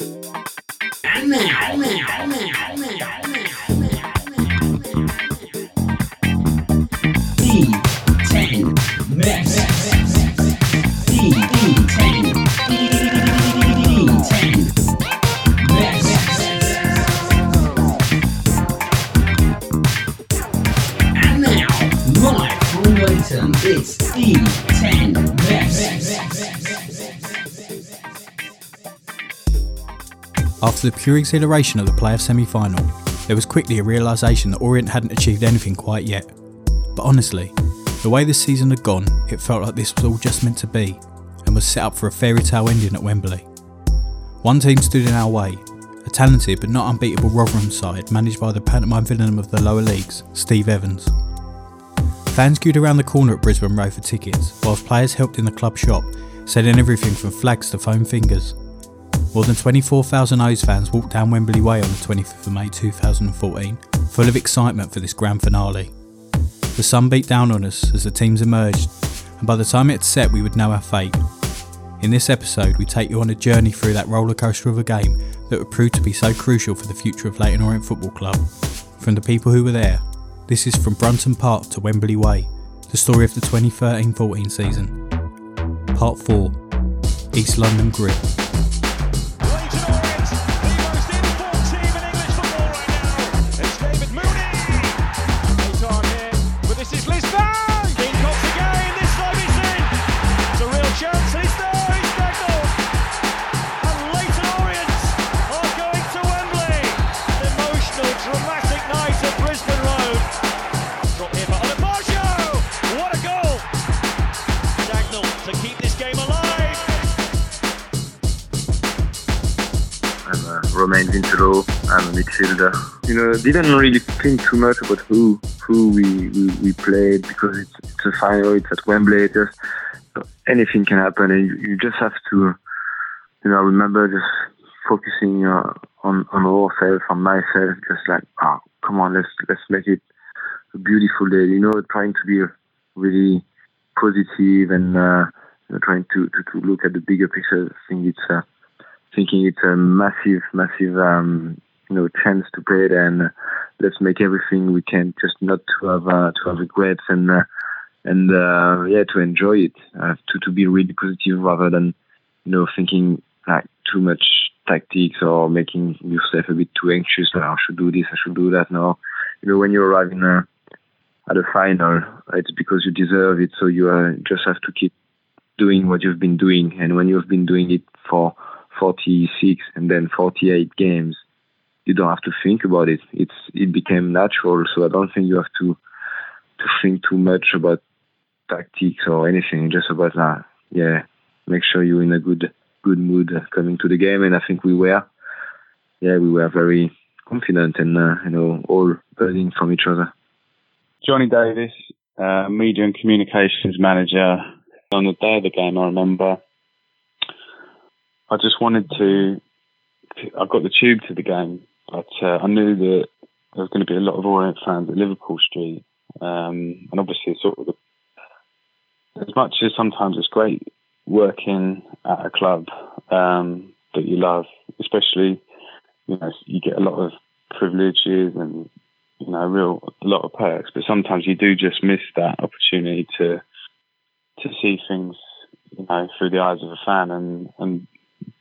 And now, now. The pure exhilaration of the playoff semi final, there was quickly a realisation that Orient hadn't achieved anything quite yet. But honestly, the way this season had gone, it felt like this was all just meant to be, and was set up for a fairy tale ending at Wembley. One team stood in our way, a talented but not unbeatable Rotherham side managed by the pantomime villain of the lower leagues, Steve Evans. Fans queued around the corner at Brisbane Road for tickets, whilst players helped in the club shop, selling everything from flags to foam fingers. More than 24,000 O's fans walked down Wembley Way on the 25th of May 2014, full of excitement for this grand finale. The sun beat down on us as the teams emerged, and by the time it had set, we would know our fate. In this episode, we take you on a journey through that rollercoaster of a game that would prove to be so crucial for the future of Leyton Orient Football Club. From the people who were there, this is from Brunton Park to Wembley Way, the story of the 2013 14 season. Part 4 East London Grit. Romain Vincelot. I'm a midfielder. You know, didn't really think too much about who who we, we, we played because it's, it's a final. It's at Wembley. Just anything can happen, and you, you just have to. You know, I remember just focusing uh, on on ourselves, on myself. Just like, oh, come on, let's let's make it a beautiful day. You know, trying to be really positive and uh, you know, trying to, to to look at the bigger picture. I think it's. Uh, thinking it's a massive, massive, um, you know, chance to play it, and uh, let's make everything we can just not to have uh, to have regrets and uh, and uh, yeah, to enjoy it, uh, to to be really positive rather than you know thinking like too much tactics or making yourself a bit too anxious. Like, I should do this, I should do that. No, you know, when you arrive in a at a final, it's because you deserve it. So you uh, just have to keep doing what you've been doing, and when you've been doing it for 46 and then 48 games, you don't have to think about it. It's it became natural. So I don't think you have to to think too much about tactics or anything. Just about like yeah, make sure you're in a good good mood coming to the game. And I think we were yeah we were very confident and uh, you know all learning from each other. Johnny Davis, uh, media and communications manager. On the day of the game, I remember I just wanted to. I got the tube to the game, but uh, I knew that there was going to be a lot of Orient fans at Liverpool Street, um, and obviously, sort of, as much as sometimes it's great working at a club um, that you love, especially you know you get a lot of privileges and you know, real a lot of perks. But sometimes you do just miss that opportunity to to see things, you know, through the eyes of a fan and and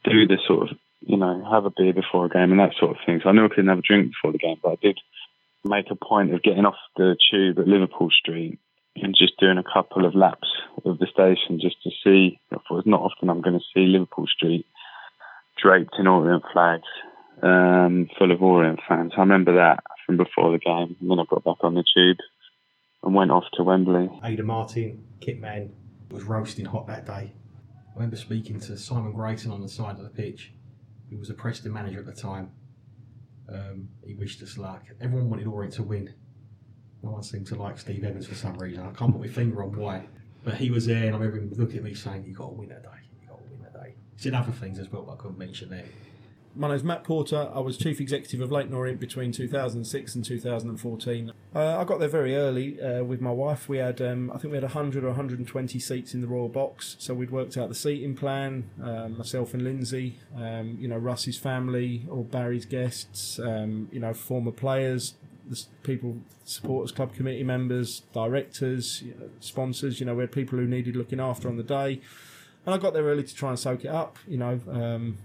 do this sort of, you know, have a beer before a game and that sort of thing. So I knew I couldn't have a drink before the game, but I did make a point of getting off the tube at Liverpool Street and just doing a couple of laps of the station just to see. I thought it's not often I'm going to see Liverpool Street draped in Orient flags, um, full of Orient fans. I remember that from before the game. And then I got back on the tube and went off to Wembley. Ada Martin, kit Kitman, was roasting hot that day. I remember speaking to Simon Grayson on the side of the pitch, who was a Preston manager at the time. Um, he wished us luck. Everyone wanted Orient to win. No one seemed to like Steve Evans for some reason. I can't put my finger on why. But he was there, and I remember him looking at me saying, "You got to win that day. You got to win that day." He said other things as well, but I couldn't mention them. My name's Matt Porter. I was chief executive of Leyton Orient between 2006 and 2014. Uh, I got there very early uh, with my wife. We had, um, I think, we had 100 or 120 seats in the Royal Box. So we'd worked out the seating plan. Um, myself and Lindsay, um, you know, Russ's family, all Barry's guests, um, you know, former players, the people, supporters club committee members, directors, you know, sponsors. You know, we had people who needed looking after on the day. And I got there early to try and soak it up. You know, um,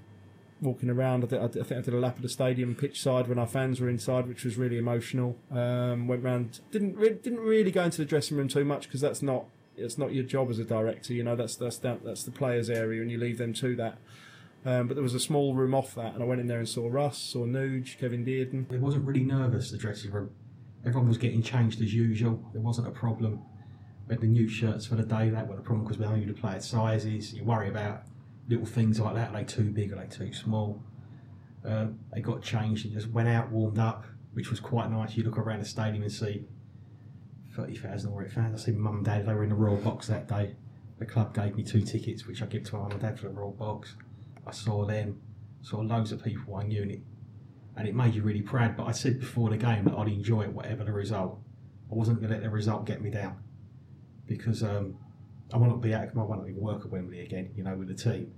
walking around. I, th- I I think I did a lap of the stadium pitch side when our fans were inside, which was really emotional. Um, went round. Didn't re- didn't really go into the dressing room too much because that's not it's not your job as a director. You know, that's that's that, that's the players' area, and you leave them to that. Um, but there was a small room off that, and I went in there and saw Russ, saw Nuge, Kevin Dearden. It wasn't really nervous, the dressing room. Everyone was getting changed as usual. There wasn't a problem. We had the new shirts for the day. That wasn't a problem because we only had the player sizes. You worry about little things like that. They too big? Are they too small? Uh, they got changed and just went out, warmed up, which was quite nice. You look around the stadium and see 30,000 Warwick fans. I see mum and dad, they were in the Royal Box that day. The club gave me two tickets, which I give to my mum and dad for the Royal Box. I saw them, saw loads of people I knew, and it, made you really proud. But I said before the game that I'd enjoy it, whatever the result. I wasn't going to let the result get me down because um, I want to be out. I want to work at Wembley again, you know, with the team.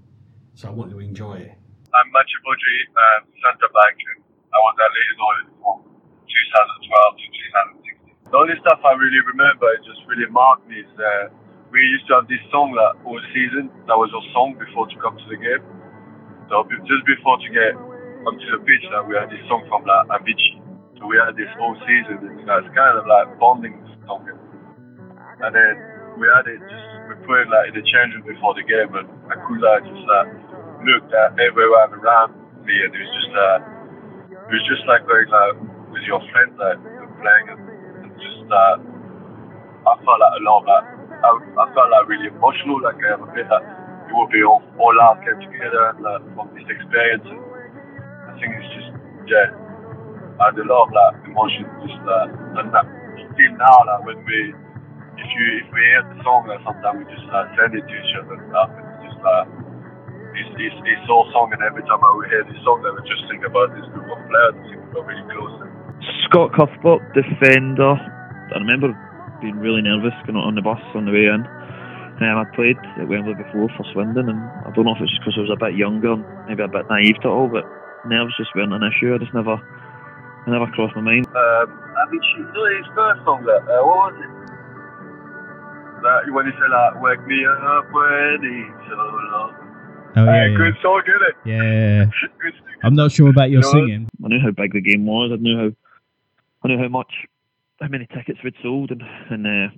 So I want to enjoy it. I'm Baudry, um, back, and I was Leyton Orient from 2012 to 2016. The only stuff I really remember, it just really marked me, is uh, we used to have this song that all season. That was our song before to come to the game. So just before to get onto the pitch, that we had this song from like Avicii. So we had this whole season. and It's kind of like bonding song. And then we had it just we put it like in the change before the game, and like just uh, looked at everyone around me, and it was just uh, it was just like going like with your friends like playing, and, and just uh, I felt like a lot of that. I, I felt like really emotional, like um, a bit that it would be all all out came together and, uh, from this experience. And I think it's just yeah, I had a lot of like emotion, just uh, and that still now like when we if you if we hear the song or sometimes we just uh, send it to each other and stuff. It's just uh, it's, it's, it's our song, and every time I would hear this song, I would just think about this group of players. I think we got really close. Scott Cuthbert, defender. I remember being really nervous going on the bus on the way in. Um, I played at Wembley before for Swindon, and I don't know if it's just because I was a bit younger, and maybe a bit naive to it all, but nerves just weren't an issue. I just never, it never crossed my mind. Um, I mean, she, you know, his first song, that, uh, what was it? That, when he said, like, wake me up when it's so long. Oh yeah, Uh, yeah. Good song, isn't it? yeah. good I'm not sure about your You know, singing. I knew how big the game was. I knew how, I knew how much, how many tickets we'd sold, and and uh,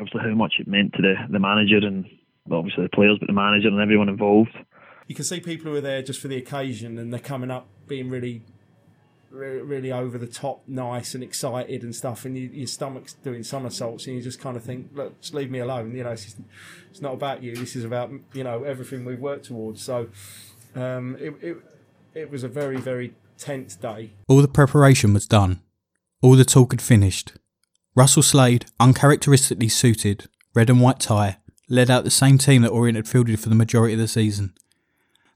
obviously how much it meant to the the manager and well, obviously the players, but the manager and everyone involved. You can see people who are there just for the occasion, and they're coming up being really, really, over the top, nice and excited and stuff, and you, your stomach's doing somersaults, and you just kind of think, look, just leave me alone. You know, it's, just, it's not about you. This is about you know everything we've worked towards. So, um, it, it it was a very very tense day. All the preparation was done. All the talk had finished. Russell Slade, uncharacteristically suited, red and white tie, led out the same team that Orient had fielded for the majority of the season.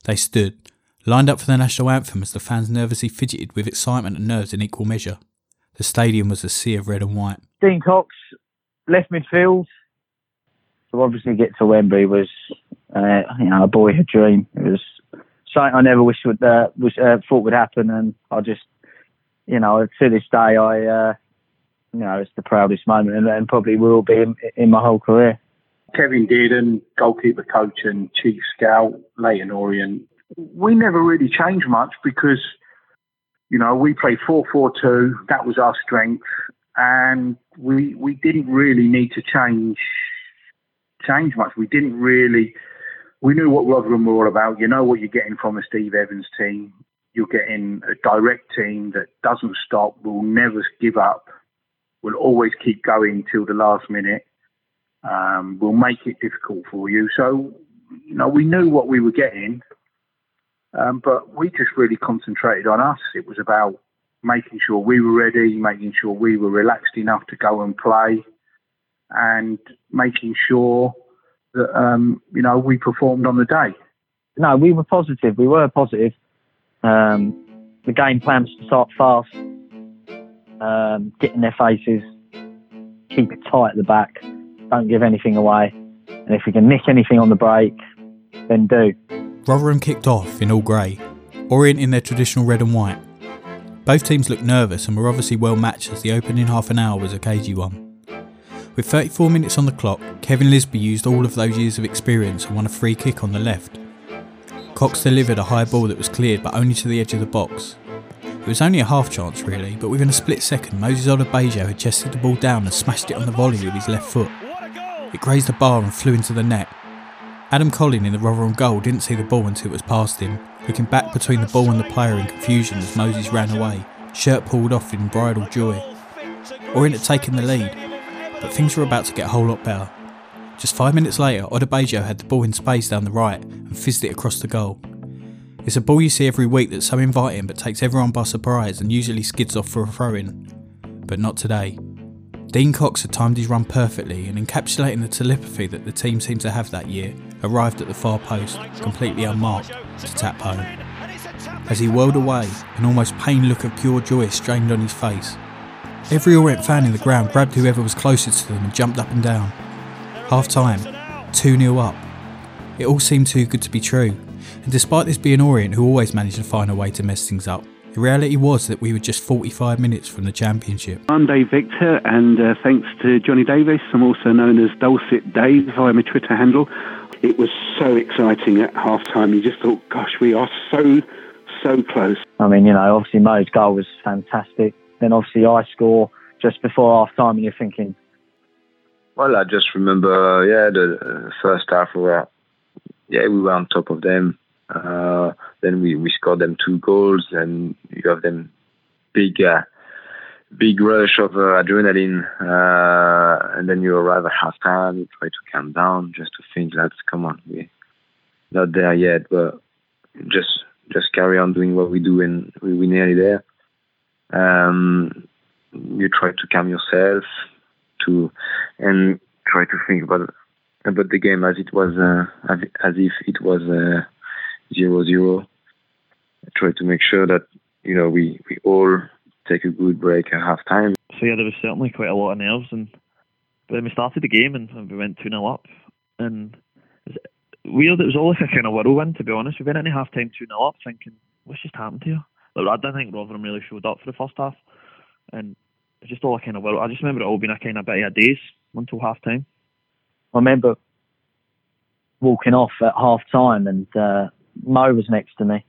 They stood, lined up for the national anthem as the fans nervously fidgeted with excitement and nerves in equal measure. The stadium was a sea of red and white. Dean Cox, left midfield. So obviously get to Wembley was, uh, you know, a boyhood dream. It was something I never wished would, uh, wish, uh, thought would happen, and I just, you know, to this day, I, uh, you know, it's the proudest moment, and, and probably will be in, in my whole career. Kevin Dearden, goalkeeper coach and chief scout, Leyton Orient. We never really changed much because, you know, we played 4 4 2. That was our strength. And we we didn't really need to change change much. We didn't really. We knew what Rotherham were all about. You know what you're getting from a Steve Evans team. You're getting a direct team that doesn't stop, will never give up, will always keep going till the last minute um, will make it difficult for you. So, you know, we knew what we were getting, um, but we just really concentrated on us. It was about making sure we were ready, making sure we were relaxed enough to go and play, and making sure that, um, you know, we performed on the day. No, we were positive. We were positive. Um, the game plan was to start fast, um, get in their faces, keep it tight at the back, don't give anything away, and if we can nick anything on the break, then do. Rotherham kicked off in all grey, Orient in their traditional red and white. Both teams looked nervous and were obviously well matched as the opening half an hour was a cagey one. With 34 minutes on the clock, Kevin Lisbie used all of those years of experience and won a free kick on the left. Cox delivered a high ball that was cleared but only to the edge of the box. It was only a half chance really, but within a split second Moses Odubajo had chested the ball down and smashed it on the volley with his left foot. It grazed the bar and flew into the net. Adam Collin in the Rotherham goal didn't see the ball until it was past him, looking back between the ball and the player in confusion as Moses ran away, shirt pulled off in bridal joy. Orient had taken the lead, but things were about to get a whole lot better. Just five minutes later, Odubajo had the ball in space down the right and fizzed it across the goal. It's a ball you see every week that's so inviting but takes everyone by surprise and usually skids off for a throw in. But not today. Dean Cox had timed his run perfectly and encapsulating the telepathy that the team seemed to have that year, arrived at the far post, completely unmarked, to tap home. As he whirled away, an almost pained look of pure joy strained on his face. Every Orient fan in the ground grabbed whoever was closest to them and jumped up and down. Half time, 2 0 up. It all seemed too good to be true, and despite this being Orient who always managed to find a way to mess things up, the reality was that we were just 45 minutes from the championship. I'm Dave Victor, and uh, thanks to Johnny Davis, I'm also known as Dulcet Dave via my Twitter handle. It was so exciting at half time. You just thought, gosh, we are so, so close. I mean, you know, obviously Mo's goal was fantastic. Then obviously I score just before half time, and you're thinking, Well, I just remember, yeah, the uh, first half we were, yeah, we were on top of them. Uh, then we, we scored them two goals, and you have them big, uh, big rush of uh, adrenaline, uh, and then you arrive at halftime. You try to calm down, just to think, lads, come on, we're not there yet, but just just carry on doing what we do, and we, we're nearly there. Um, you try to calm yourself, to and try to think about about the game as it was uh, as if it was zero zero. Try to make sure that you know we we all take a good break at half time. So yeah, there was certainly quite a lot of nerves, and but then we started the game and, and we went two 0 up, and it was weird. It was all like a kind of whirlwind, to be honest. We went into half time two 0 up, thinking what's just happened here. Like, I don't think Rotherham really showed up for the first half, and it was just all a kind of whirl. I just remember it all being a kind of bit of a daze until half time. I remember walking off at half time and uh, Mo was next to me.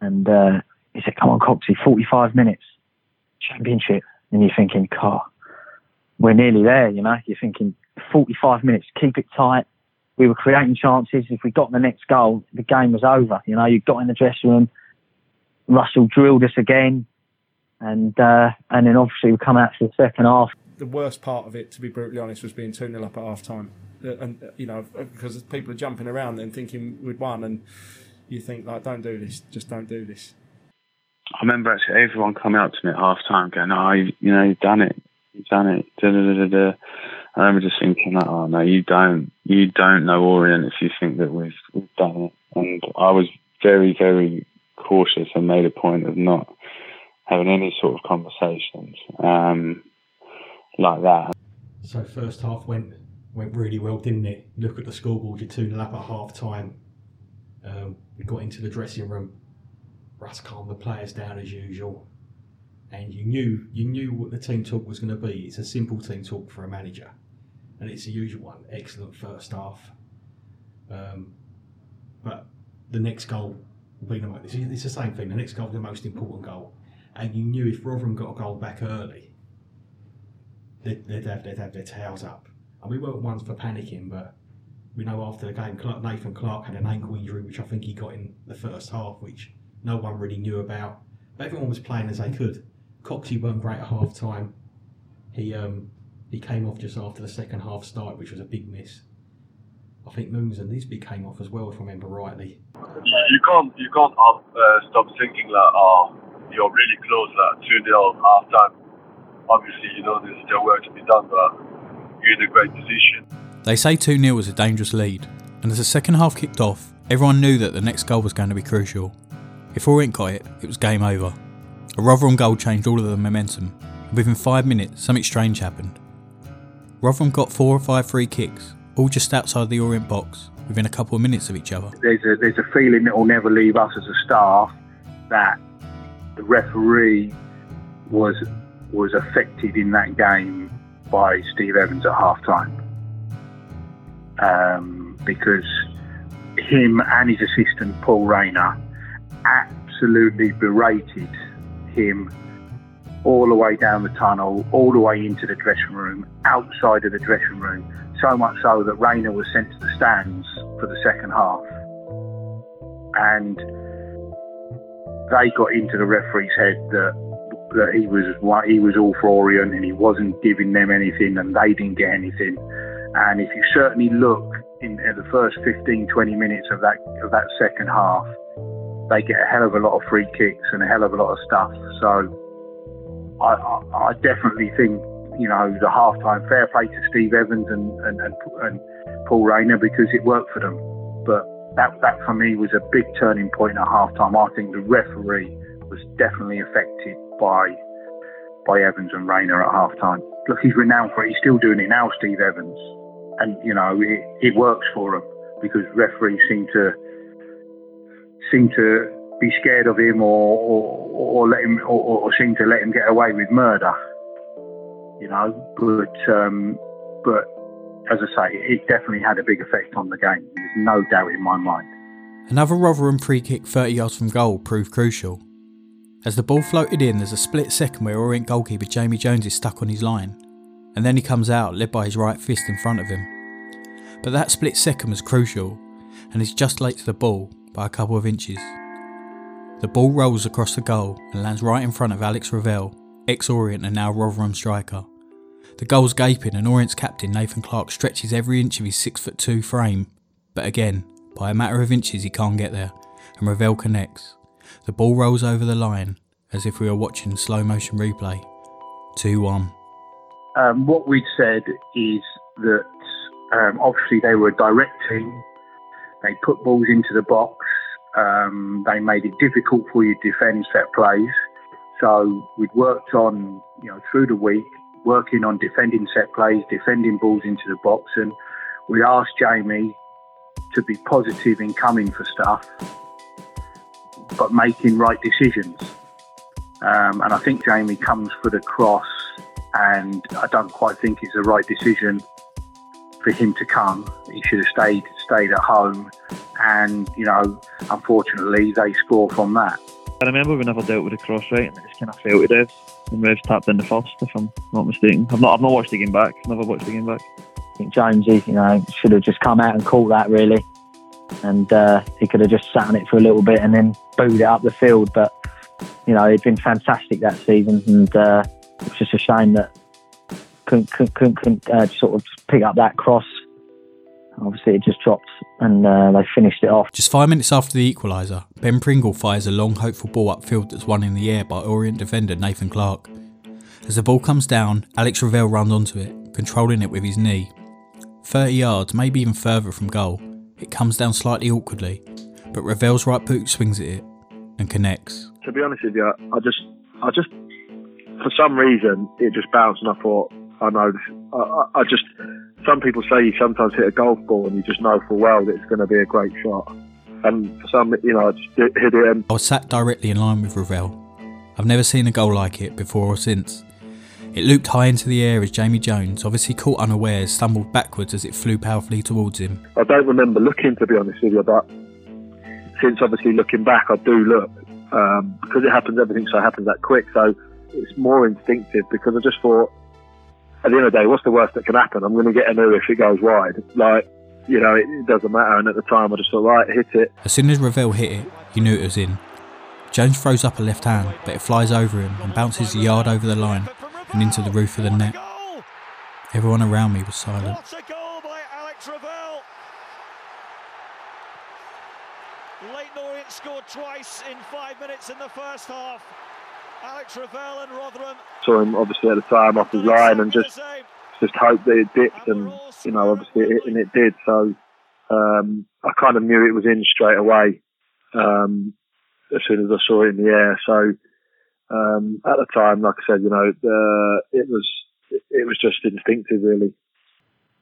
And uh, he said, Come on, Coxie, 45 minutes, championship. And you're thinking, "Car, we're nearly there, you know? You're thinking, 45 minutes, keep it tight. We were creating chances. If we got the next goal, the game was over. You know, you got in the dressing room, Russell drilled us again. And uh, and then obviously we come out to the second half. The worst part of it, to be brutally honest, was being 2 0 up at half time. Uh, and, uh, you know, because people are jumping around and thinking we'd won, and you think, like, don't do this, just don't do this. I remember actually everyone coming up to me at half time going, "Oh, you, you know, you've done it, you've done it." Da, da, da, da, da. I remember just thinking, like, "Oh no, you don't, you don't know Orient if you think that we've we've done it." And I was very, very cautious and made a point of not having any sort of conversations um, like that. So first half went went really well, didn't it? Look at the scoreboard, you're 2 0 up at half time. Um, we got into the dressing room. Russ calmed the players down as usual. And you knew you knew what the team talk was going to be. It's a simple team talk for a manager. And it's the usual one. Excellent first half. Um, but the next goal will be the most, it's the same thing. The next goal the most important goal. And you knew if Rotherham got a goal back early, they'd, they'd, have, they'd have their tails up. And we weren't ones for panicking, but we know after the game, Clark, Nathan Clark had an ankle injury, which I think he got in the first half, which no one really knew about. But everyone was playing as they could. Coxie weren't great at half time. He um, he came off just after the second half start, which was a big miss. I think Moons and Lisbie came off as well, if I remember rightly. You can't you can't uh, stop thinking like, oh, you're really close, like two 0 half time. Obviously, you know there's still work to be done, but you're in a great position. They say 2 0 was a dangerous lead, and as the second half kicked off, everyone knew that the next goal was going to be crucial. If Orient got it, it was game over. A Rotherham goal changed all of the momentum, and within five minutes, something strange happened. Rotherham got four or five free kicks, all just outside the Orient box, within a couple of minutes of each other. There's a there's a feeling that will never leave us as a staff that the referee was was affected in that game by Steve Evans at half time. Um, because him and his assistant Paul Raynor absolutely berated him all the way down the tunnel, all the way into the dressing room, outside of the dressing room, so much so that Raynor was sent to the stands for the second half. And they got into the referee's head that that he was he was all for Orient and he wasn't giving them anything and they didn't get anything. And if you certainly look in at the first 15, 20 minutes of that of that second half, they get a hell of a lot of free kicks and a hell of a lot of stuff. So I, I, I definitely think you know the halftime fair play to Steve Evans and and, and, and Paul Raynor because it worked for them. But that that for me was a big turning point at halftime. I think the referee was definitely affected by by Evans and Raynor at halftime. Look, he's renowned for it. He's still doing it now, Steve Evans, and you know it, it works for him because referees seem to seem to be scared of him or or, or let him or, or seem to let him get away with murder. You know, but um, but as I say, it definitely had a big effect on the game. There's no doubt in my mind. Another Rotherham free kick 30 yards from goal proved crucial. As the ball floated in, there's a split second where Orient goalkeeper Jamie Jones is stuck on his line, and then he comes out, led by his right fist in front of him. But that split second was crucial, and he's just late to the ball by a couple of inches. The ball rolls across the goal and lands right in front of Alex Revell, ex Orient and now Rotherham striker. The goal's gaping, and Orient's captain Nathan Clark stretches every inch of his 6 foot 2 frame, but again, by a matter of inches, he can't get there, and Revell connects. The ball rolls over the line as if we were watching slow motion replay. 2 1. Um, what we'd said is that um, obviously they were a direct team. They put balls into the box. Um, they made it difficult for you to defend set plays. So we'd worked on, you know, through the week, working on defending set plays, defending balls into the box, and we asked Jamie to be positive in coming for stuff, but making right decisions. Um, and I think Jamie comes for the cross, and I don't quite think it's the right decision for him to come. He should have stayed stayed at home, and you know, unfortunately, they score from that. I remember we never dealt with the cross right, and it just kind of felt it is. And Revs tapped in the first, if I'm not mistaken. I've not, I've not watched the game back. Never watched the game back. I think Jonesy, you know, should have just come out and called that really, and uh, he could have just sat on it for a little bit and then booed it up the field. But you know, he'd been fantastic that season, and uh, it's just a shame that couldn't couldn't, couldn't, couldn't uh, sort of pick up that cross. Obviously, it just dropped, and uh, they finished it off. Just five minutes after the equaliser, Ben Pringle fires a long, hopeful ball upfield that's won in the air by Orient defender Nathan Clark. As the ball comes down, Alex Revell runs onto it, controlling it with his knee. 30 yards, maybe even further from goal, it comes down slightly awkwardly, but Revell's right boot swings at it and connects. To be honest with you, I just, I just, for some reason, it just bounced, and I thought, I know. I, I, just, some people say you sometimes hit a golf ball and you just know full well that it's going to be a great shot. And for some, you know, I just hit hit it and I was sat directly in line with Revell. I've never seen a goal like it before or since. It looped high into the air as Jamie Jones, obviously caught unawares, stumbled backwards as it flew powerfully towards him. I don't remember looking, to be honest with you, but since obviously looking back, I do look um, because it happens. Everything so happens that quick, so it's more instinctive. Because I just thought, at the end of the day, what's the worst that can happen? I'm going to get a new if it goes wide. Like, you know, it, doesn't matter. And at the time, I just thought, right, hit it. As soon as Revell hit it, you knew it was in. Jones throws up a left hand, but it flies over him and bounces a yard over the line and into the roof of the net. Everyone around me was silent. What a goal by Alex Revell. Leyton Orient scored twice in five minutes in the first half. Alex Revell and Rotherham. Saw him obviously at the time off his line and just just hoped that it dipped, and you know, obviously, it, and it did. So um, I kind of knew it was in straight away. Um, as soon as I saw it in the air. So um, at the time, like I said, you know, uh, it was it was just instinctive, really.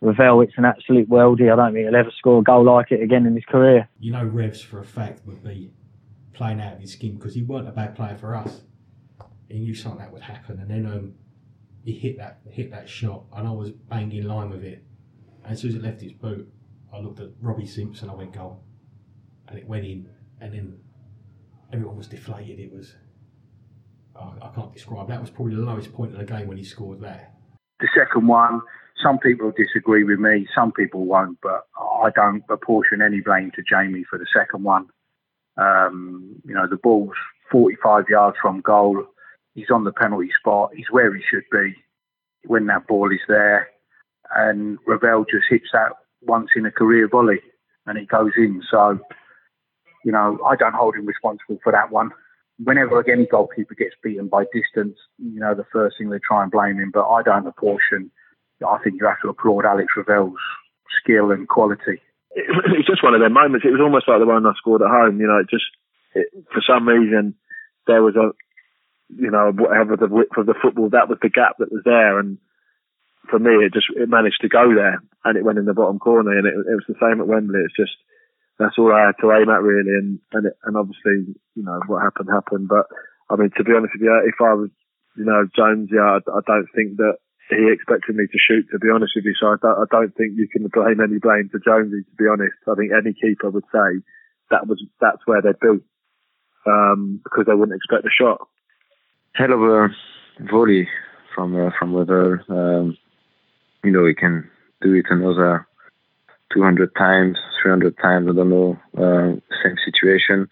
Revell, it's an absolute worldie. I don't think he'll ever score a goal like it again in his career. You know, Revs for a fact would be playing out of his skin because he weren't a bad player for us. He knew something that would happen, and then um, he hit that hit that shot, and I was banging in line with it. And as soon as it left his boot, I looked at Robbie Simpson. I went goal, and it went in, and then everyone was deflated. It was I, can't describe. That was probably the lowest point of the game when he scored that. The second one, some people disagree with me, some people won't, but I don't apportion any blame to Jamie for the second one. Um, you know, the ball's 45 yards from goal. He's on the penalty spot. He's where he should be when that ball is there. And Revell just hits that once in a career volley and it goes in. So, you know, I don't hold him responsible for that one. Whenever any goalkeeper gets beaten by distance, you know, the first thing they try and blame him. But I don't apportion. I think you have to applaud Alex Revell's skill and quality. It, was just one of their moments. It was almost like the one I scored at home. You know, it just it, for some reason there was a, you know, whatever the width of the football, that was the gap that was there, and for me, it just it managed to go there, and it went in the bottom corner, and it, it was the same at Wembley. It's just that's all I had to aim at really, and and it, and obviously, you know, what happened happened. But I mean, to be honest with you, if I was, you know, Jones, yeah, I, I don't think that he expected me to shoot. To be honest with you, so I don't, I don't think you can blame any blame to Jonesy. To be honest, I think any keeper would say that was that's where they'd um, because they wouldn't expect a shot. Hell of a volley from uh, from Weber. Um, you know, he can do it another 200 times, 300 times. I don't know. Uh, same situation.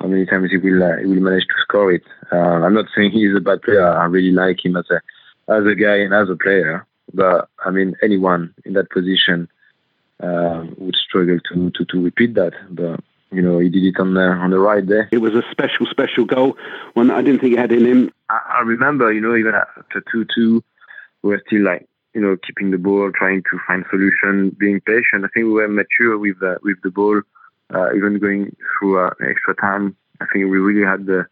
How many times he will uh, he will manage to score it? Uh, I'm not saying he's a bad player. I really like him as a as a guy and as a player. But I mean, anyone in that position uh, would struggle to, to, to repeat that. But you know, he did it on the on the right there. It was a special, special goal. One I didn't think he had in him. I, I remember, you know, even at two two, we were still like, you know, keeping the ball, trying to find solution, being patient. I think we were mature with uh, with the ball, uh, even going through uh, extra time. I think we really had the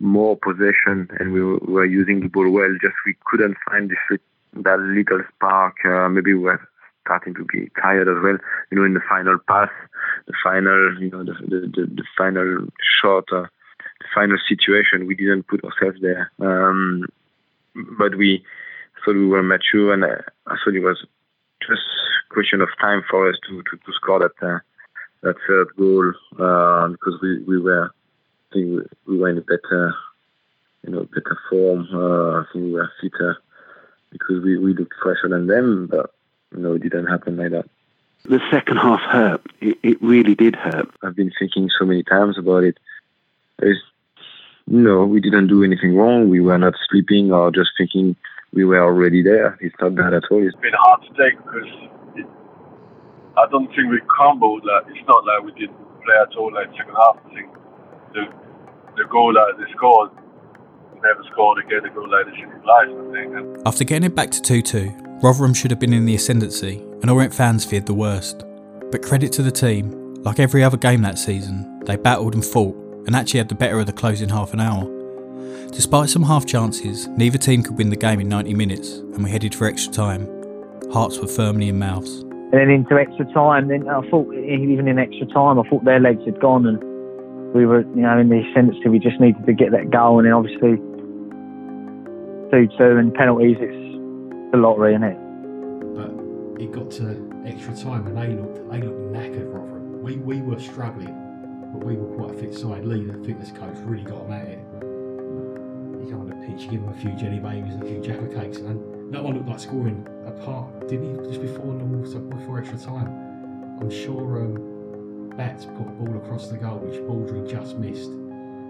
more possession and we were, using the ball well. Just we couldn't find this that little spark. Uh, maybe we were starting to be tired as well. You know, in the final pass, the final, you know, the the, the, the final shot, uh, the final situation, we didn't put ourselves there. Um, but we thought we were mature, and uh, I thought it was just a question of time for us to to, to score that uh, that third goal uh, because we we were I think we were in a better you know better form. Uh, I think we were fitter because we we looked fresher than them, but you know it didn't happen like that. The second half hurt. It, it really did hurt. I've been thinking so many times about it. There's, no, we didn't do anything wrong. We were not sleeping or just thinking we were already there. It's not that at all. It's been hard to take because it, I don't think we crumbled. Like, it's not like we didn't play at all like second half. I think the the goal that they scored never scored again a goal like this in his life. I think. After getting it back to 2 2, Rotherham should have been in the ascendancy, and Orient fans feared the worst. But credit to the team, like every other game that season, they battled and fought, and actually had the better of the closing half an hour. Despite some half chances, neither team could win the game in 90 minutes, and we headed for extra time. Hearts were firmly in mouths. And then into extra time, then I thought even in extra time, I thought their legs had gone, and we were, you know, in the ascendancy. We just needed to get that goal, and then obviously two two and penalties. It's the lottery, isn't it? But it got to extra time, and they looked they looked knackered. Rotherham. We we were struggling, but we were quite a fit side. Lee, the fitness coach, really got them at it. You the pitch, you give him a few jelly babies and a few jaffa cakes, and no one looked like scoring apart, didn't he? Just before normal, before extra time. I'm sure um, Bats put a ball across the goal, which Baudry just missed.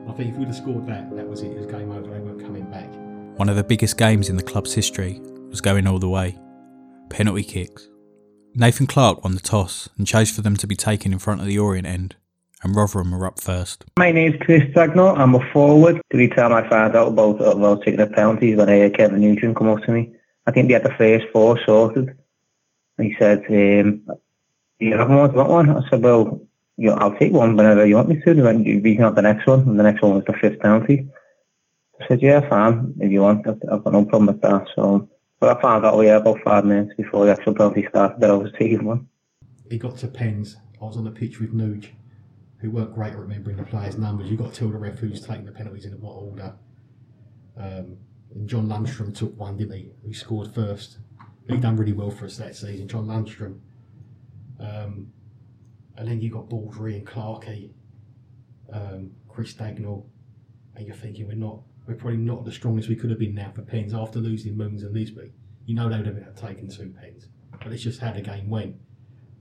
I think if we'd have scored that, that was it. It was game over. They weren't coming back. One of the biggest games in the club's history was going all the way. Penalty kicks. Nathan Clark won the toss and chose for them to be taken in front of the Orient end, and Rotherham were up first. My name's Chris Dagnall. I'm a forward. The time I found out about about taking the penalties when I heard Kevin Nugent come up to me, I think they had the first four sorted. And he said, um, "Do you have one? Want one?" I said, "Well, you know, I'll take one whenever you want me to. They went, you can have the next one, and the next one was the fifth penalty. I said, yeah, fine, if you want. I've, I've got no problem with that. So, but I found out, yeah, about five minutes before the actual penalty started that I was taking one. He got to pens. I was on the pitch with Nuge, who weren't great at remembering the players' numbers. You've got Tilda ref who's taking the penalties in what order. Um, and John Lundstram took one, didn't he? He scored first. He done really well for us that season, John Lundstram. Um, and then you got Baudry and Clarkey, um, Chris Dagnall, and you're thinking we're not, we're probably not the strongest we could have been now for pens after losing Moons and Lisbie. You know they would have taken two pens, but it's just how the game went.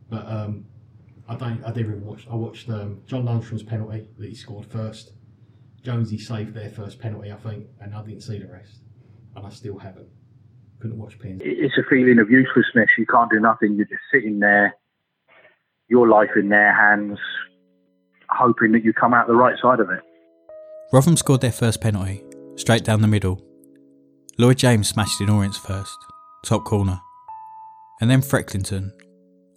But um, I don't, I didn't even watch. I watched um, John Lundstram's penalty that he scored first. Jonesy saved their first penalty, I think, and I didn't see the rest, and I still haven't. Couldn't watch pens. It's a feeling of uselessness. You can't do nothing. You're just sitting there, your life in their hands, hoping that you come out the right side of it. Rotherham scored their first penalty, straight down the middle. Lloyd James smashed in Orient's first, top corner. And then Frecklington,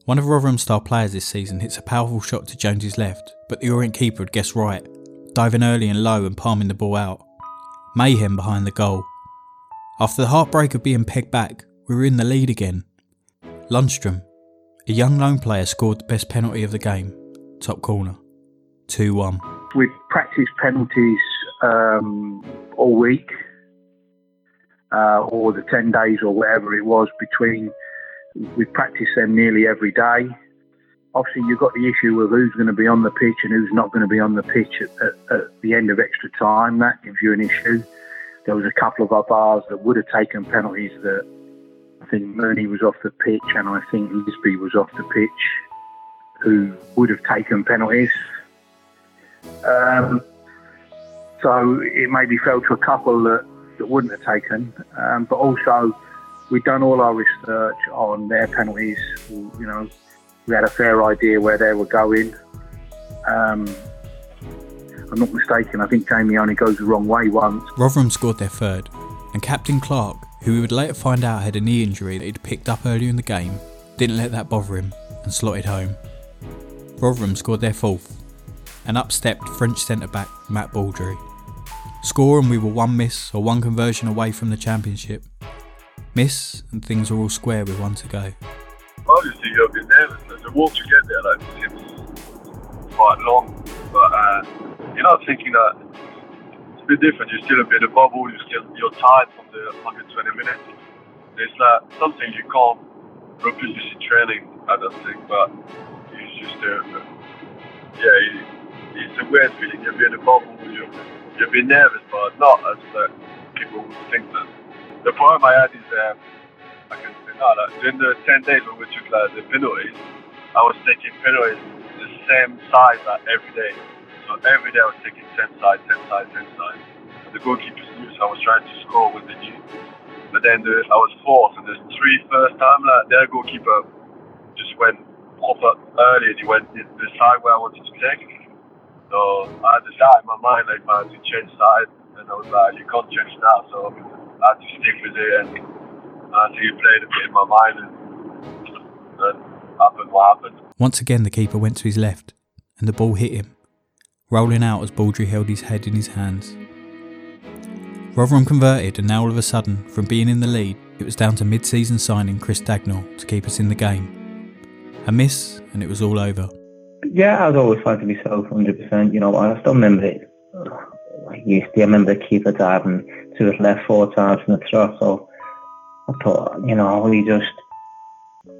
one of Rotherham's star players this season, hits a powerful shot to Jones's left, but the Orient keeper had guessed right, diving early and low and palming the ball out. Mayhem behind the goal. After the heartbreak of being pegged back, we were in the lead again. Lundstram, a young loan player, scored the best penalty of the game, top corner, 2 1. We've practiced penalties um, all week, uh, or the 10 days or whatever it was between. We've practiced them nearly every day. Obviously, you've got the issue of who's going to be on the pitch and who's not going to be on the pitch at, at, at the end of extra time. That gives you an issue. There was a couple of our bars that would have taken penalties that I think Mooney was off the pitch and I think Lisbie was off the pitch who would have taken penalties. Um, so it maybe fell to a couple that, that wouldn't have taken. Um, but also, we've done all our research on their penalties. You know, we had a fair idea where they were going. Um, I'm not mistaken, I think Jamie only goes the wrong way once. Rotherham scored their third, and Captain Clark, who we would later find out had a knee injury that he'd picked up earlier in the game, didn't let that bother him and slotted home. Rotherham scored their fourth, and up stepped French centre back Matt Baudry. Score and we were one miss or one conversion away from the championship. Miss and things are all square with one to go. Obviously, you'll be nervous. The walk to get there like seems quite long, but uh, you're not thinking that it's a bit different. You're still a bit of bubble. You still you're tired from the 120 minutes. It's like something you can't reproduce in training. I don't think, but it's just a yeah. It's a weird feeling. You're a bit of bubble. You're you're a nervous, but not as uh, people would think that. The problem I had is um, I can say no. Like, during the 10 days when we took like, the penalties, I was taking penalties the same size like, every day. So every day I was taking 10 side, 10 side, 10 side. And the goalkeepers knew, so I was trying to score with the knew. But then the, I was fourth, and the three first time, like, their goalkeeper just went proper early and he went the the side where I wanted to take. So I had to decide in my mind, like, man, to change side. And I was like, you can't change now. So I had to stick with it and I think it played a bit in my mind and, and happened what happened. Once again, the keeper went to his left, and the ball hit him, rolling out as Baudry held his head in his hands. Rotherham converted, and now all of a sudden, from being in the lead, it was down to mid season signing Chris Dagnall to keep us in the game. A miss, and it was all over. Yeah, I was always trying to myself 100%. You know, I still remember it. Used to, remember the keeper diving to his left four times in the throw. So I thought, you know, he just,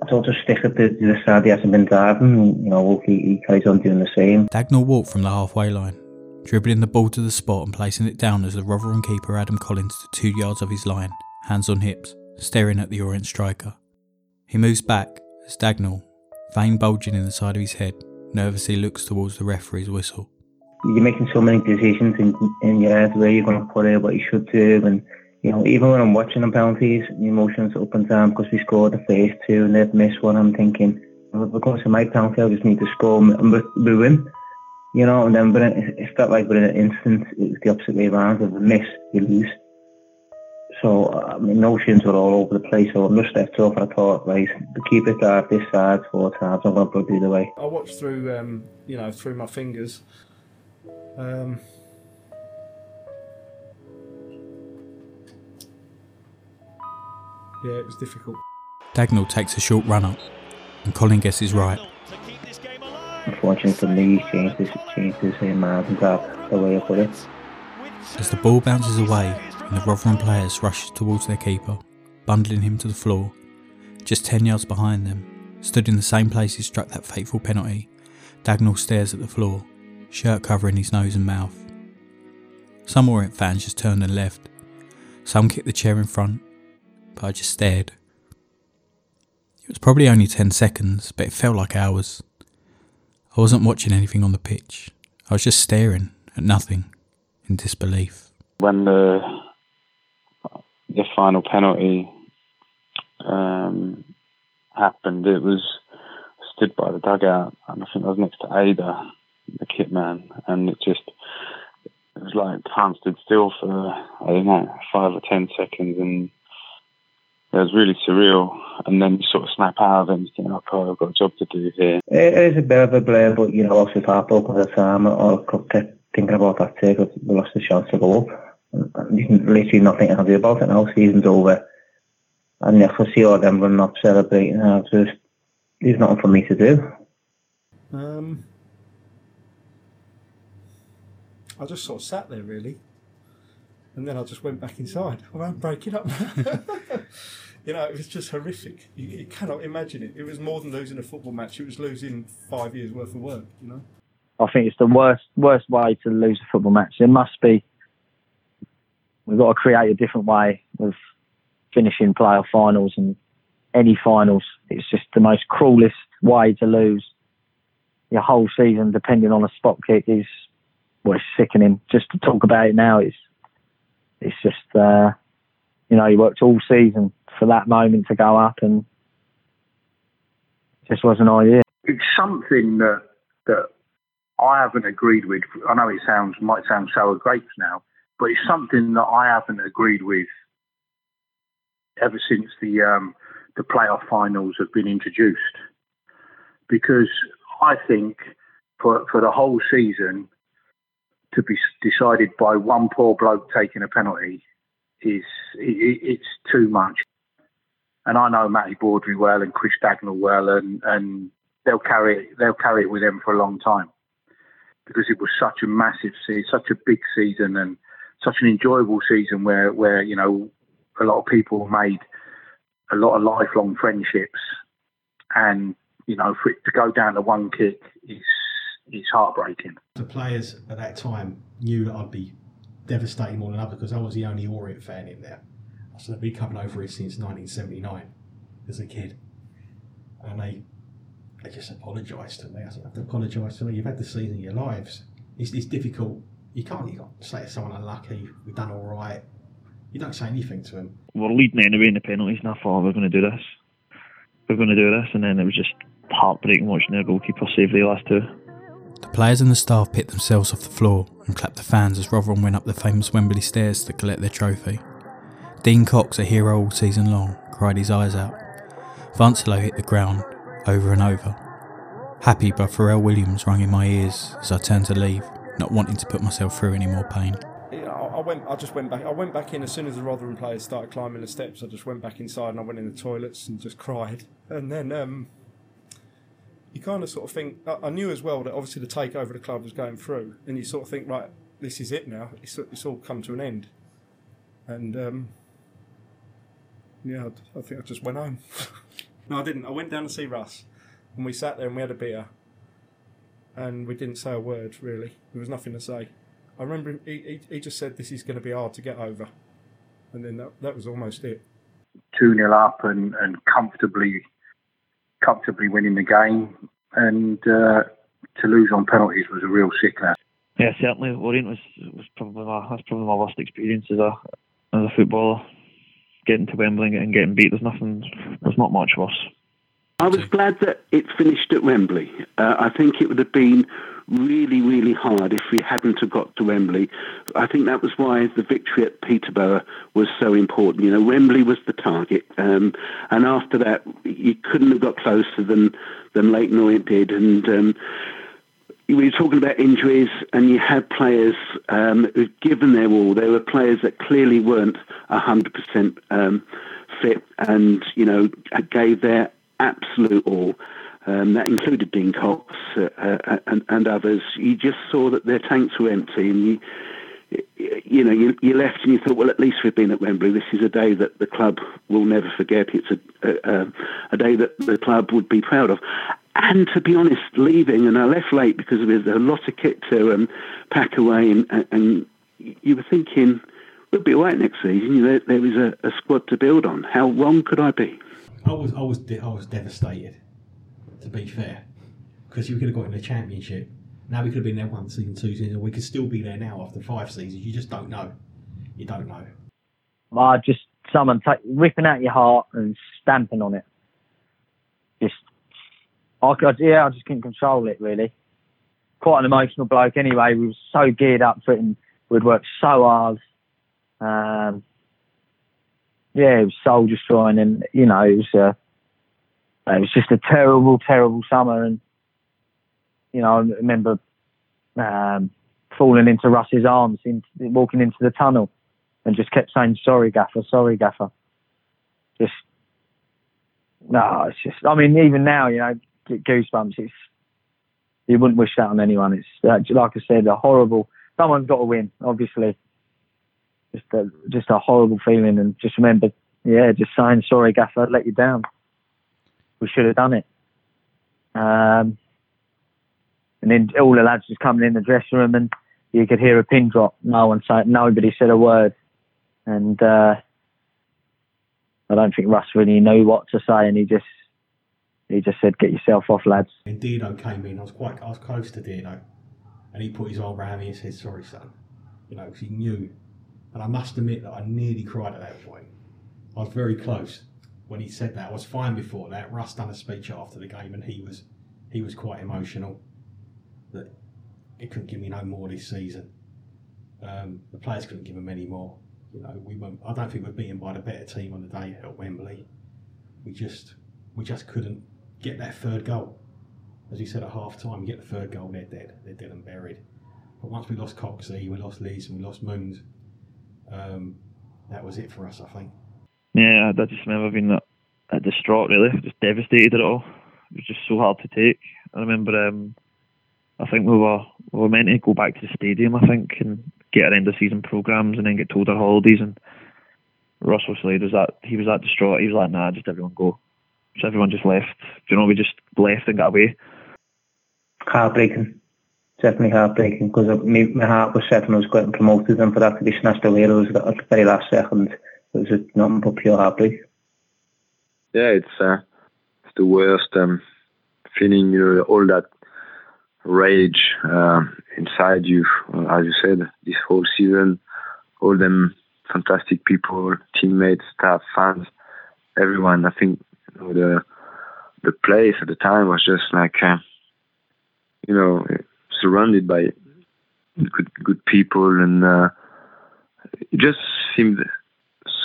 I thought just stick it to the side he hasn't been diving. You know, hopefully he carries on doing the same. Dagnall walked from the halfway line, dribbling the ball to the spot and placing it down as the Rotherham keeper Adam Collins to two yards of his line, hands on hips, staring at the Orient striker. He moves back as Dagnall, vein bulging in the side of his head, nervously looks towards the referee's whistle. You're making so many decisions in, in your head where you're going to put it, what you should do. And, you know, even when I'm watching the penalties, the emotions up and down because we scored the first two and they've missed one, I'm thinking, if it my penalty, I just need to score and we, we win. You know, and then but it, it felt like within an instant, it was the opposite way around. If we miss, you lose. So mean, notions were all over the place. So I just up and I thought, right, the keeper dive this side four times. I'm going to put the way. I watched through, um, you know, through my fingers. Um, yeah, it was difficult. Dagnall takes a short run up, and Collin guesses right. Unfortunately for me, he changed his, changed his uh, mind and grab the way I put it. As the ball bounces away and the Rotherham players rush towards their keeper, bundling him to the floor, just 10 yards behind them, stood in the same place he struck that fateful penalty, Dagnall stares at the floor, shirt covering his nose and mouth. Some Orient fans just turned and left. Some kicked the chair in front, but I just stared. It was probably only 10 seconds, but it felt like hours. I wasn't watching anything on the pitch. I was just staring at nothing in disbelief. When the the final penalty um, happened, it was stood by the dugout, and I think I was next to Ada, the kit man, and it just it was like time stood still for I don't know five or ten seconds, and it was really surreal. And then you sort of snap out of it and you think, "Okay, I've got a job to do here." It is a bit of a blur, but you know, obviously heartbroken at the time. I kept thinking about that too because we lost the chance to go up. And you can literally nothing to do about it now. Season's over. And if I see all them running up celebrating, uh, just, there's nothing for me to do. Um, I just sort of sat there really, and then I just went back inside. I won't break it up. you know, it was just horrific. You, you cannot imagine it. It was more than losing a football match. It was losing five years worth of work. You know. I think it's the worst worst way to lose a football match. It must be. We've got to create a different way of finishing playoff finals and any finals. It's just the most cruelest way to lose your whole season, depending on a spot kick. Is well, it's sickening. Just to talk about it now, it's it's just uh, you know you worked all season for that moment to go up, and just wasn't ideal. It's something that that I haven't agreed with. I know it sounds might sound sour grapes now, but it's something that I haven't agreed with ever since the um, the playoff finals have been introduced. Because I think for for the whole season to be decided by one poor bloke taking a penalty is it, it's too much. And I know Matty Baudry well and Chris Dagnall well, and, and they'll carry it, they'll carry it with them for a long time because it was such a massive season, such a big season, and such an enjoyable season where where you know a lot of people made a lot of lifelong friendships, and you know for it to go down to one kick is is heartbreaking. The players at that time knew that I'd be devastated more than others because I was the only Orient fan in there. So they'd been coming over here since 1979 as a kid, and they they just apologised to me. I said, "I have to apologise to me. You've had the season of your lives. It's, it's difficult. You can't you can't say to someone unlucky. We've done all right. You don't say anything to them. We're leading anyway in the penalties, and I thought we're going to do this. We're going to do this, and then it was just heartbreaking watching their goalkeeper save the last two. Players and the staff picked themselves off the floor and clapped the fans as Rotherham went up the famous Wembley stairs to collect their trophy. Dean Cox, a hero all season long, cried his eyes out. Vincelot hit the ground over and over. Happy by Pharrell Williams rang in my ears as I turned to leave, not wanting to put myself through any more pain. I went. I just went back. I went back in as soon as the Rotherham players started climbing the steps. I just went back inside and I went in the toilets and just cried. And then um, you kind of sort of think. I, knew as well that obviously the takeover of the club was going through, and you sort of think, right, this is it now. It's, it's all come to an end. And um, yeah, I, I think I just went home. no, I didn't. I went down to see Russ, and we sat there and we had a beer, and we didn't say a word really. There was nothing to say. I remember him, he, he, he just said this is going to be hard to get over, and then that, that was almost it. Two 0 up and, and comfortably comfortably winning the game, and uh, to lose on penalties was a real sickness. Yeah, certainly. Orient was was probably my that's probably my worst experience as a as a footballer. Getting to Wembley and getting beat. There's nothing. There's not much worse. I was glad that it finished at Wembley. Uh, I think it would have been really, really hard if we hadn't have got to Wembley. I think that was why the victory at Peterborough was so important. You know, Wembley was the target, um, and after that, you couldn't have got closer than than Leyton Orient did. And um, we were talking about injuries, and you had players um, who'd given their all. There were players that clearly weren't hundred um, percent fit, and you know, gave their absolute all. Um, that included Dean Cox uh, uh, and, and, others. You just saw that their tanks were empty, and you, you know, you, you, left and you thought, well, at least we've been at Wembley. This is a day that the club will never forget. It's a, a, a day that the club would be proud of. And to be honest, leaving, and I left late because there was a lot of kit to um, pack away, and, and, you were thinking, we'll be all right next season. There, there was a, a squad to build on. How wrong could I be? I was, I was, I was devastated to be fair, because you could have got in the championship. Now we could have been there one season, two seasons, we could still be there now after five seasons. You just don't know. You don't know. Uh, just someone ripping out your heart and stamping on it. Just, I yeah, I just couldn't control it really. Quite an emotional bloke anyway. We were so geared up for it and we'd worked so hard. Um, yeah, it was soul destroying and, you know, it was, uh, it was just a terrible, terrible summer. And, you know, I remember um, falling into Russ's arms, in, walking into the tunnel, and just kept saying, sorry, Gaffer, sorry, Gaffer. Just, no, it's just, I mean, even now, you know, goosebumps. It's, you wouldn't wish that on anyone. It's, uh, like I said, a horrible, someone's got to win, obviously. Just a, just a horrible feeling. And just remember, yeah, just saying, sorry, Gaffer, I let you down we should have done it. Um, and then all the lads was coming in the dressing room, and you could hear a pin drop. No one said, nobody said a word, and uh, I don't think Russ really knew what to say, and he just he just said, "Get yourself off, lads." And Dino came in. I was quite I was close to Dino, and he put his arm around me and said, "Sorry, son," you know, because he knew. And I must admit that I nearly cried at that point. I was very close when he said that. I was fine before that. Russ done a speech after the game, and he was he was quite emotional that it couldn't give me no more this season. Um, the players couldn't give him any more. You know, we were I don't think we're beaten by the better team on the day at Wembley. We just we just couldn't get that third goal. As you said at half time, you get the third goal, they're dead. They're dead and buried. But once we lost Coxey, we lost Lees, and we lost Moons, um, that was it for us, I think. Yeah, I just remember being that distraught, really, just devastated at all. It was just so hard to take. I remember, um, I think we were we were meant to go back to the stadium, I think, and get our end of season programs, and then get told our holidays. And Russell Slade was that he was that distraught. He was like, "Nah, just everyone go." So everyone just left. Do you know, we just left and got away. Heartbreaking, definitely heartbreaking because my, my heart was set when I was getting promoted, and for that to be snatched away, it was at the very last second is it but pure heartbreak? Yeah, it's uh, it's the worst um, feeling. You know, all that rage uh, inside you, as you said, this whole season, all them fantastic people, teammates, staff, fans, everyone. I think you know, the the place at the time was just like, uh, you know, surrounded by good good people, and uh, it just seemed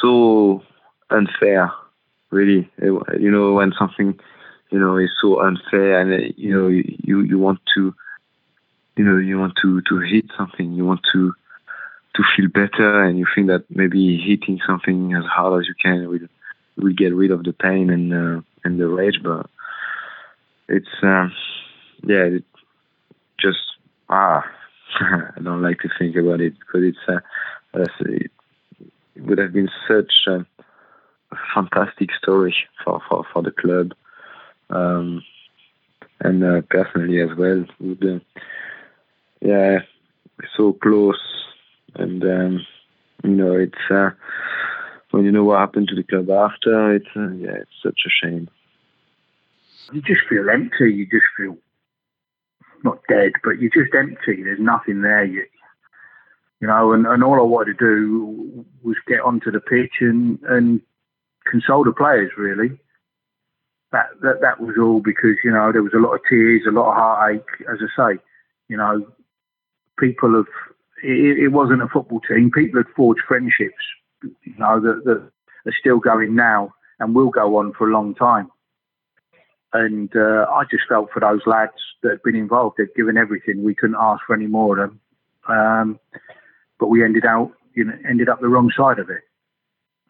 so unfair, really. You know, when something, you know, is so unfair, and you know, you you want to, you know, you want to to hit something, you want to to feel better, and you think that maybe hitting something as hard as you can will will get rid of the pain and uh, and the rage, but it's uh, yeah, it just ah. I don't like to think about it because it's uh, it, it would have been such a, fantastic story for, for, for the club. Um, and uh, personally as well. Would, uh, yeah, so close, and um, you know it's uh, when you know what happened to the club after. It's uh, yeah, it's such a shame. You just feel empty. You just feel not dead, but you're just empty. There's nothing there. You you know, and, and all I wanted to do was get onto the pitch and, and console the players, really. That, that that was all because, you know, there was a lot of tears, a lot of heartache. As I say, You know, people have. It, it wasn't a football team. People had forged friendships. You know that that are still going now and will go on for a long time. And uh, I just felt for those lads that had been involved. They'd given everything. We couldn't ask for any more of them. Um, but we ended out, you know, ended up the wrong side of it.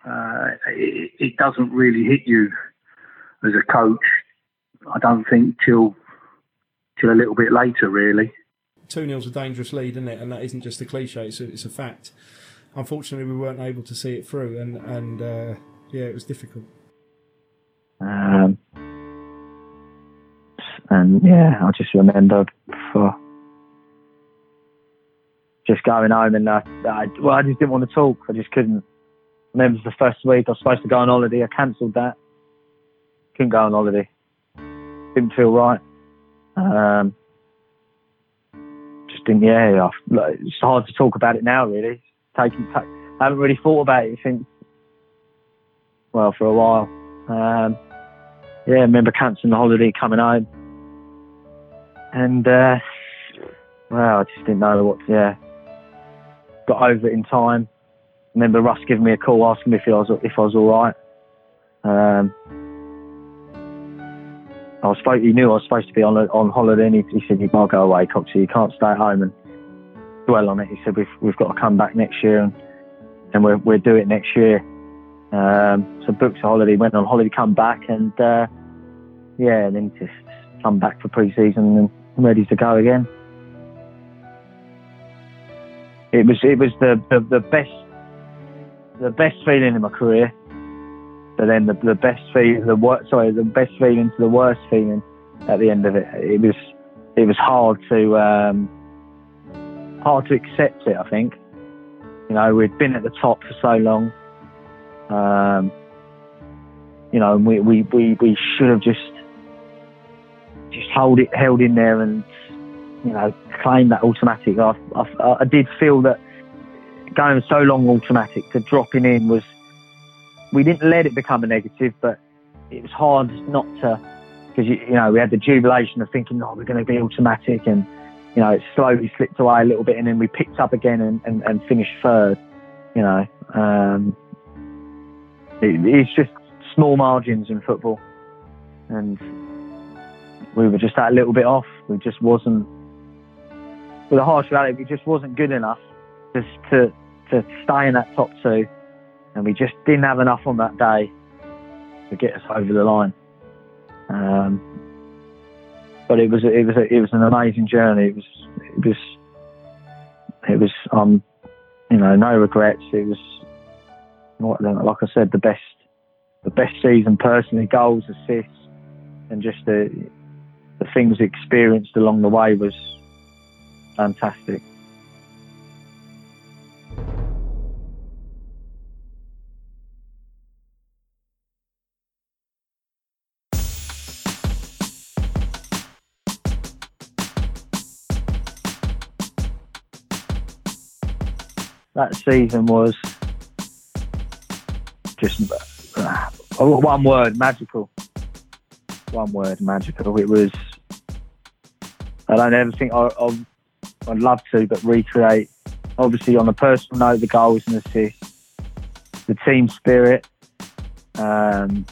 Uh, it, it doesn't really hit you as a coach. I don't think till till a little bit later, really. 2 0's a dangerous lead, isn't it? And that isn't just a cliche, it's a, it's a fact. Unfortunately, we weren't able to see it through, and, and uh, yeah, it was difficult. Um, and yeah, I just remember for just going home and I, I, well, I just didn't want to talk. I just couldn't. I remember the first week I was supposed to go on holiday. I cancelled that. Couldn't go on holiday. Didn't feel right. Um, just didn't. Yeah, I, like, it's hard to talk about it now. Really, taking. Ta- I haven't really thought about it since. Well, for a while. Um, yeah, I remember cancelling the holiday, coming home, and uh, well, I just didn't know what. Yeah, got over it in time. Remember Russ giving me a call asking me if I was if I was all right. Um, I was supposed, he knew I was supposed to be on on holiday, and he, he said, "You can't go away, Coxie. You can't stay at home and dwell on it." He said, "We've we've got to come back next year, and and we'll we'll do it next year." Um, so booked a holiday, went on holiday, come back, and uh, yeah, and then just come back for pre-season and ready to go again. It was it was the, the, the best the best feeling in my career, but then the, the best feeling the wor- sorry the best feeling to the worst feeling at the end of it. It was it was hard to um, hard to accept it. I think you know we'd been at the top for so long. Um, you know, we, we, we, we should have just just hold it held in there and you know claim that automatic. I, I, I did feel that going so long automatic to dropping in was we didn't let it become a negative, but it was hard not to because you, you know we had the jubilation of thinking, oh, we're going to be automatic, and you know it slowly slipped away a little bit, and then we picked up again and, and, and finished third. You know, um, it, it's just small margins in football, and we were just that little bit off. We just wasn't. With a harsh reality, we just wasn't good enough just to to stay in that top two, and we just didn't have enough on that day to get us over the line. Um, but it was it was it was an amazing journey. It was it was it was um you know no regrets. It was like I said the best the best season personally, goals, assists, and just the the things experienced along the way was fantastic. That season was just uh, one word magical. One word magical. It was. I don't ever think I, I, I'd love to, but recreate. Obviously, on a personal note, the goals and assists, the team spirit, um,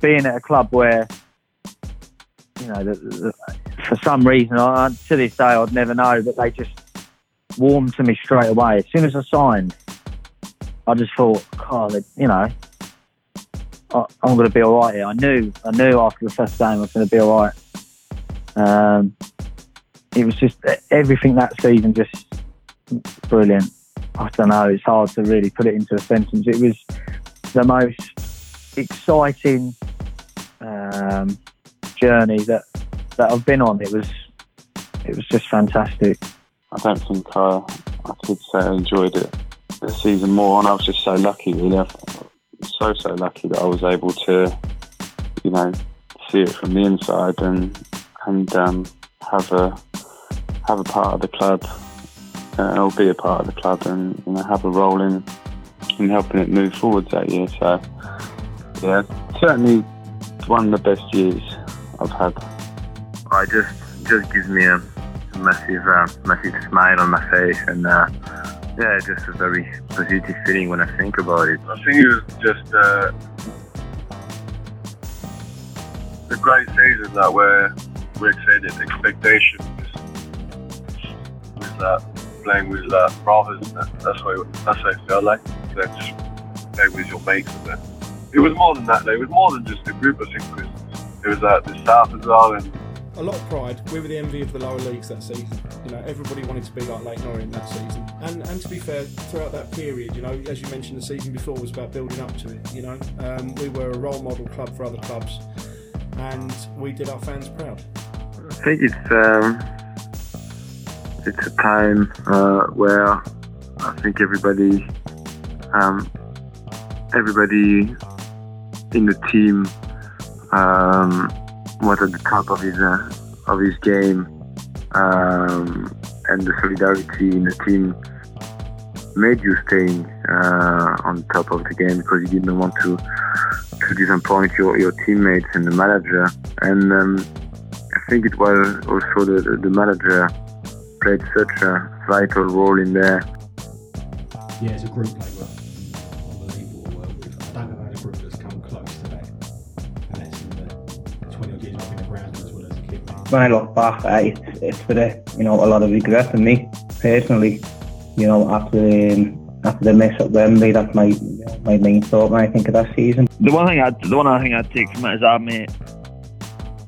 being at a club where you know, the, the, for some reason, I, to this day, I'd never know, but they just warmed to me straight away. As soon as I signed, I just thought, God, you know, I, am going to be all right here. I knew, I knew after the first game I was going to be all right. Um, it was just everything that season, just brilliant. I don't know. It's hard to really put it into a sentence. It was the most exciting um, journey that that I've been on. It was it was just fantastic. I don't think I, I could say I enjoyed it the season more, and I was just so lucky, really. So so lucky that I was able to, you know, see it from the inside and and um, have a have a part of the club, uh, or be a part of the club, and you know, have a role in in helping it move forward that year. So, yeah, certainly one of the best years I've had. I just just gives me a, massive, uh, massive smile on my face, and uh, yeah, just a very positive feeling when I think about it. I think it was just uh, a great season that where we exceeded expectations that playing with uh, brothers. That, that's what it, that's what it felt like. That just playing with your mates. And then it was more than that. Though. It was more than just a group. I think it was, it was uh, the staff as well and a lot of pride. We were the envy of the lower leagues that season. You know, everybody wanted to be like Leyton Orient that season. And and to be fair, throughout that period, you know, as you mentioned, the season before was about building up to it. You know, um, we were a role model club for other clubs, and we did our fans proud. I think it's um, it's a time uh, where I think everybody um, everybody in the team um, was at the top of his uh, of his game, um, and the solidarity in the team made you staying uh, on top of the game because you didn't want to to disappoint your, your teammates and the manager. And um, I think it was also the, the, the manager played such a vital role in there. Yeah, as a group they were unbelievable to work with. I don't know how a group that's come close to that. And that's in the 20 odd years I've been around as well as a kid. when I look back, uh, it's, it's for the, you know, a lot of regret for me personally. You know, after the, after the miss at Wembley, that's my my main thought when I think of that season. The one thing I the one other thing I'd take from it is I mate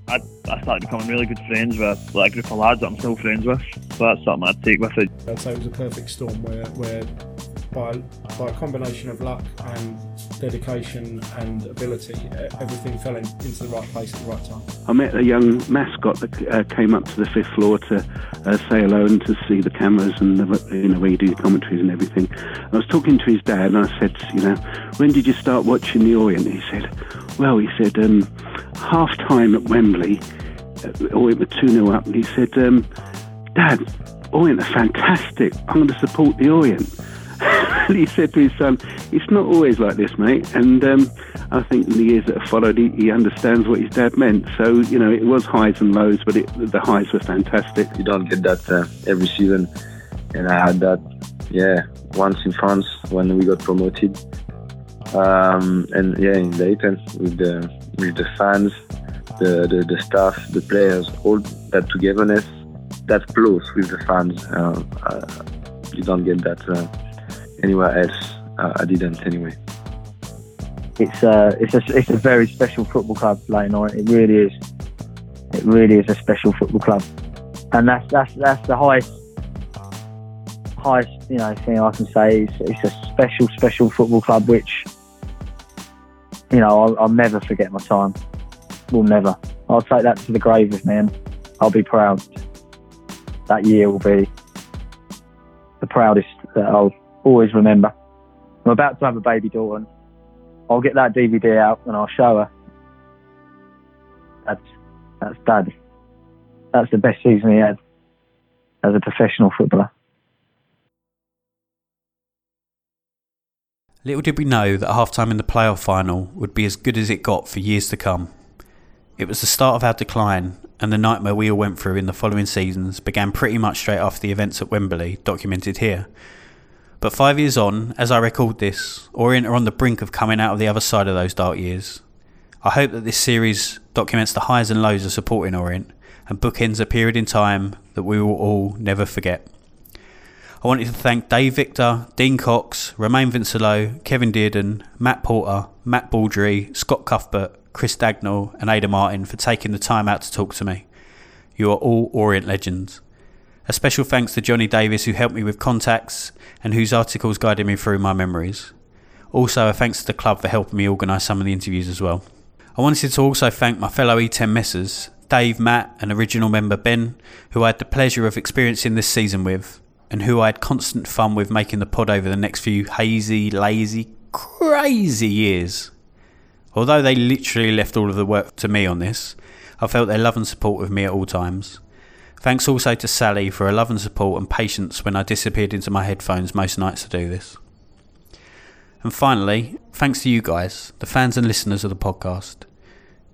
I, I started becoming really good friends with like a group of lads that I'm still friends with. So that's something I'd take with it. I'd say it was a perfect storm where, where by, by a combination of luck and dedication and ability, everything fell in, into the right place at the right time. I met a young mascot that uh, came up to the fifth floor to uh, say hello and to see the cameras and the, you know where you do the commentaries and everything. I was talking to his dad and I said, you know, when did you start watching the Orient? He said, well, he said, um, half time at Wembley, uh, Orient were 2 0 up, and he said, um, Dad, Orient are fantastic. I'm going to support the Orient. and he said to his son, It's not always like this, mate. And um, I think in the years that have followed, he, he understands what his dad meant. So, you know, it was highs and lows, but it, the highs were fantastic. You don't get that uh, every season, and I had that, yeah, once in France when we got promoted, um, and yeah, in Leyton with the with the fans, the, the the staff, the players, all that togetherness, that close with the fans. Uh, uh, you don't get that uh, anywhere else. Uh, I didn't anyway. It's uh, it's a it's a very special football club, Leyton Orient. It really is. It really is a special football club, and that's that's that's the highest highest you know thing I can say. It's, it's a special special football club, which you know I'll, I'll never forget my time. Will never. I'll take that to the grave with me, and I'll be proud. That year will be the proudest that I'll always remember. I'm about to have a baby daughter. and I'll get that DVD out and I'll show her. That's that's dad. That's the best season he had as a professional footballer. Little did we know that half time in the playoff final would be as good as it got for years to come. It was the start of our decline, and the nightmare we all went through in the following seasons began pretty much straight after the events at Wembley, documented here. But five years on, as I record this, Orient are on the brink of coming out of the other side of those dark years. I hope that this series documents the highs and lows of supporting Orient and bookends a period in time that we will all never forget. I wanted to thank Dave Victor, Dean Cox, Romain Vincelot, Kevin Dearden, Matt Porter, Matt Baudry, Scott Cuthbert, Chris Dagnall, and Ada Martin for taking the time out to talk to me. You are all Orient legends. A special thanks to Johnny Davis, who helped me with contacts and whose articles guided me through my memories. Also, a thanks to the club for helping me organise some of the interviews as well. I wanted to also thank my fellow E10 messers, Dave, Matt, and original member Ben, who I had the pleasure of experiencing this season with, and who I had constant fun with making the pod over the next few hazy, lazy, crazy years. Although they literally left all of the work to me on this, I felt their love and support with me at all times. Thanks also to Sally for her love and support and patience when I disappeared into my headphones most nights to do this. And finally, thanks to you guys, the fans and listeners of the podcast.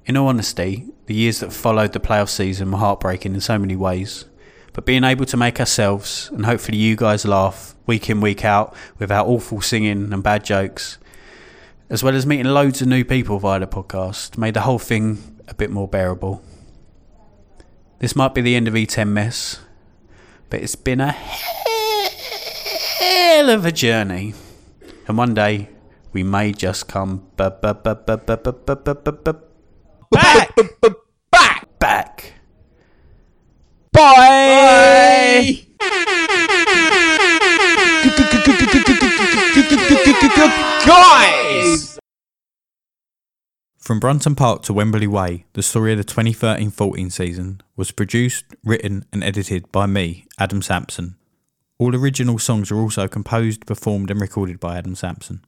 In all honesty, the years that followed the playoff season were heartbreaking in so many ways. But being able to make ourselves and hopefully you guys laugh week in, week out with our awful singing and bad jokes, as well as meeting loads of new people via the podcast, made the whole thing a bit more bearable. This might be the end of E10 Mess, but it's been a hell of a journey. And one day, we may just come back. Back! Back! Bye! Bye. Guys! From Brunton Park to Wembley Way, the story of the 2013 14 season was produced, written, and edited by me, Adam Sampson. All original songs are also composed, performed, and recorded by Adam Sampson.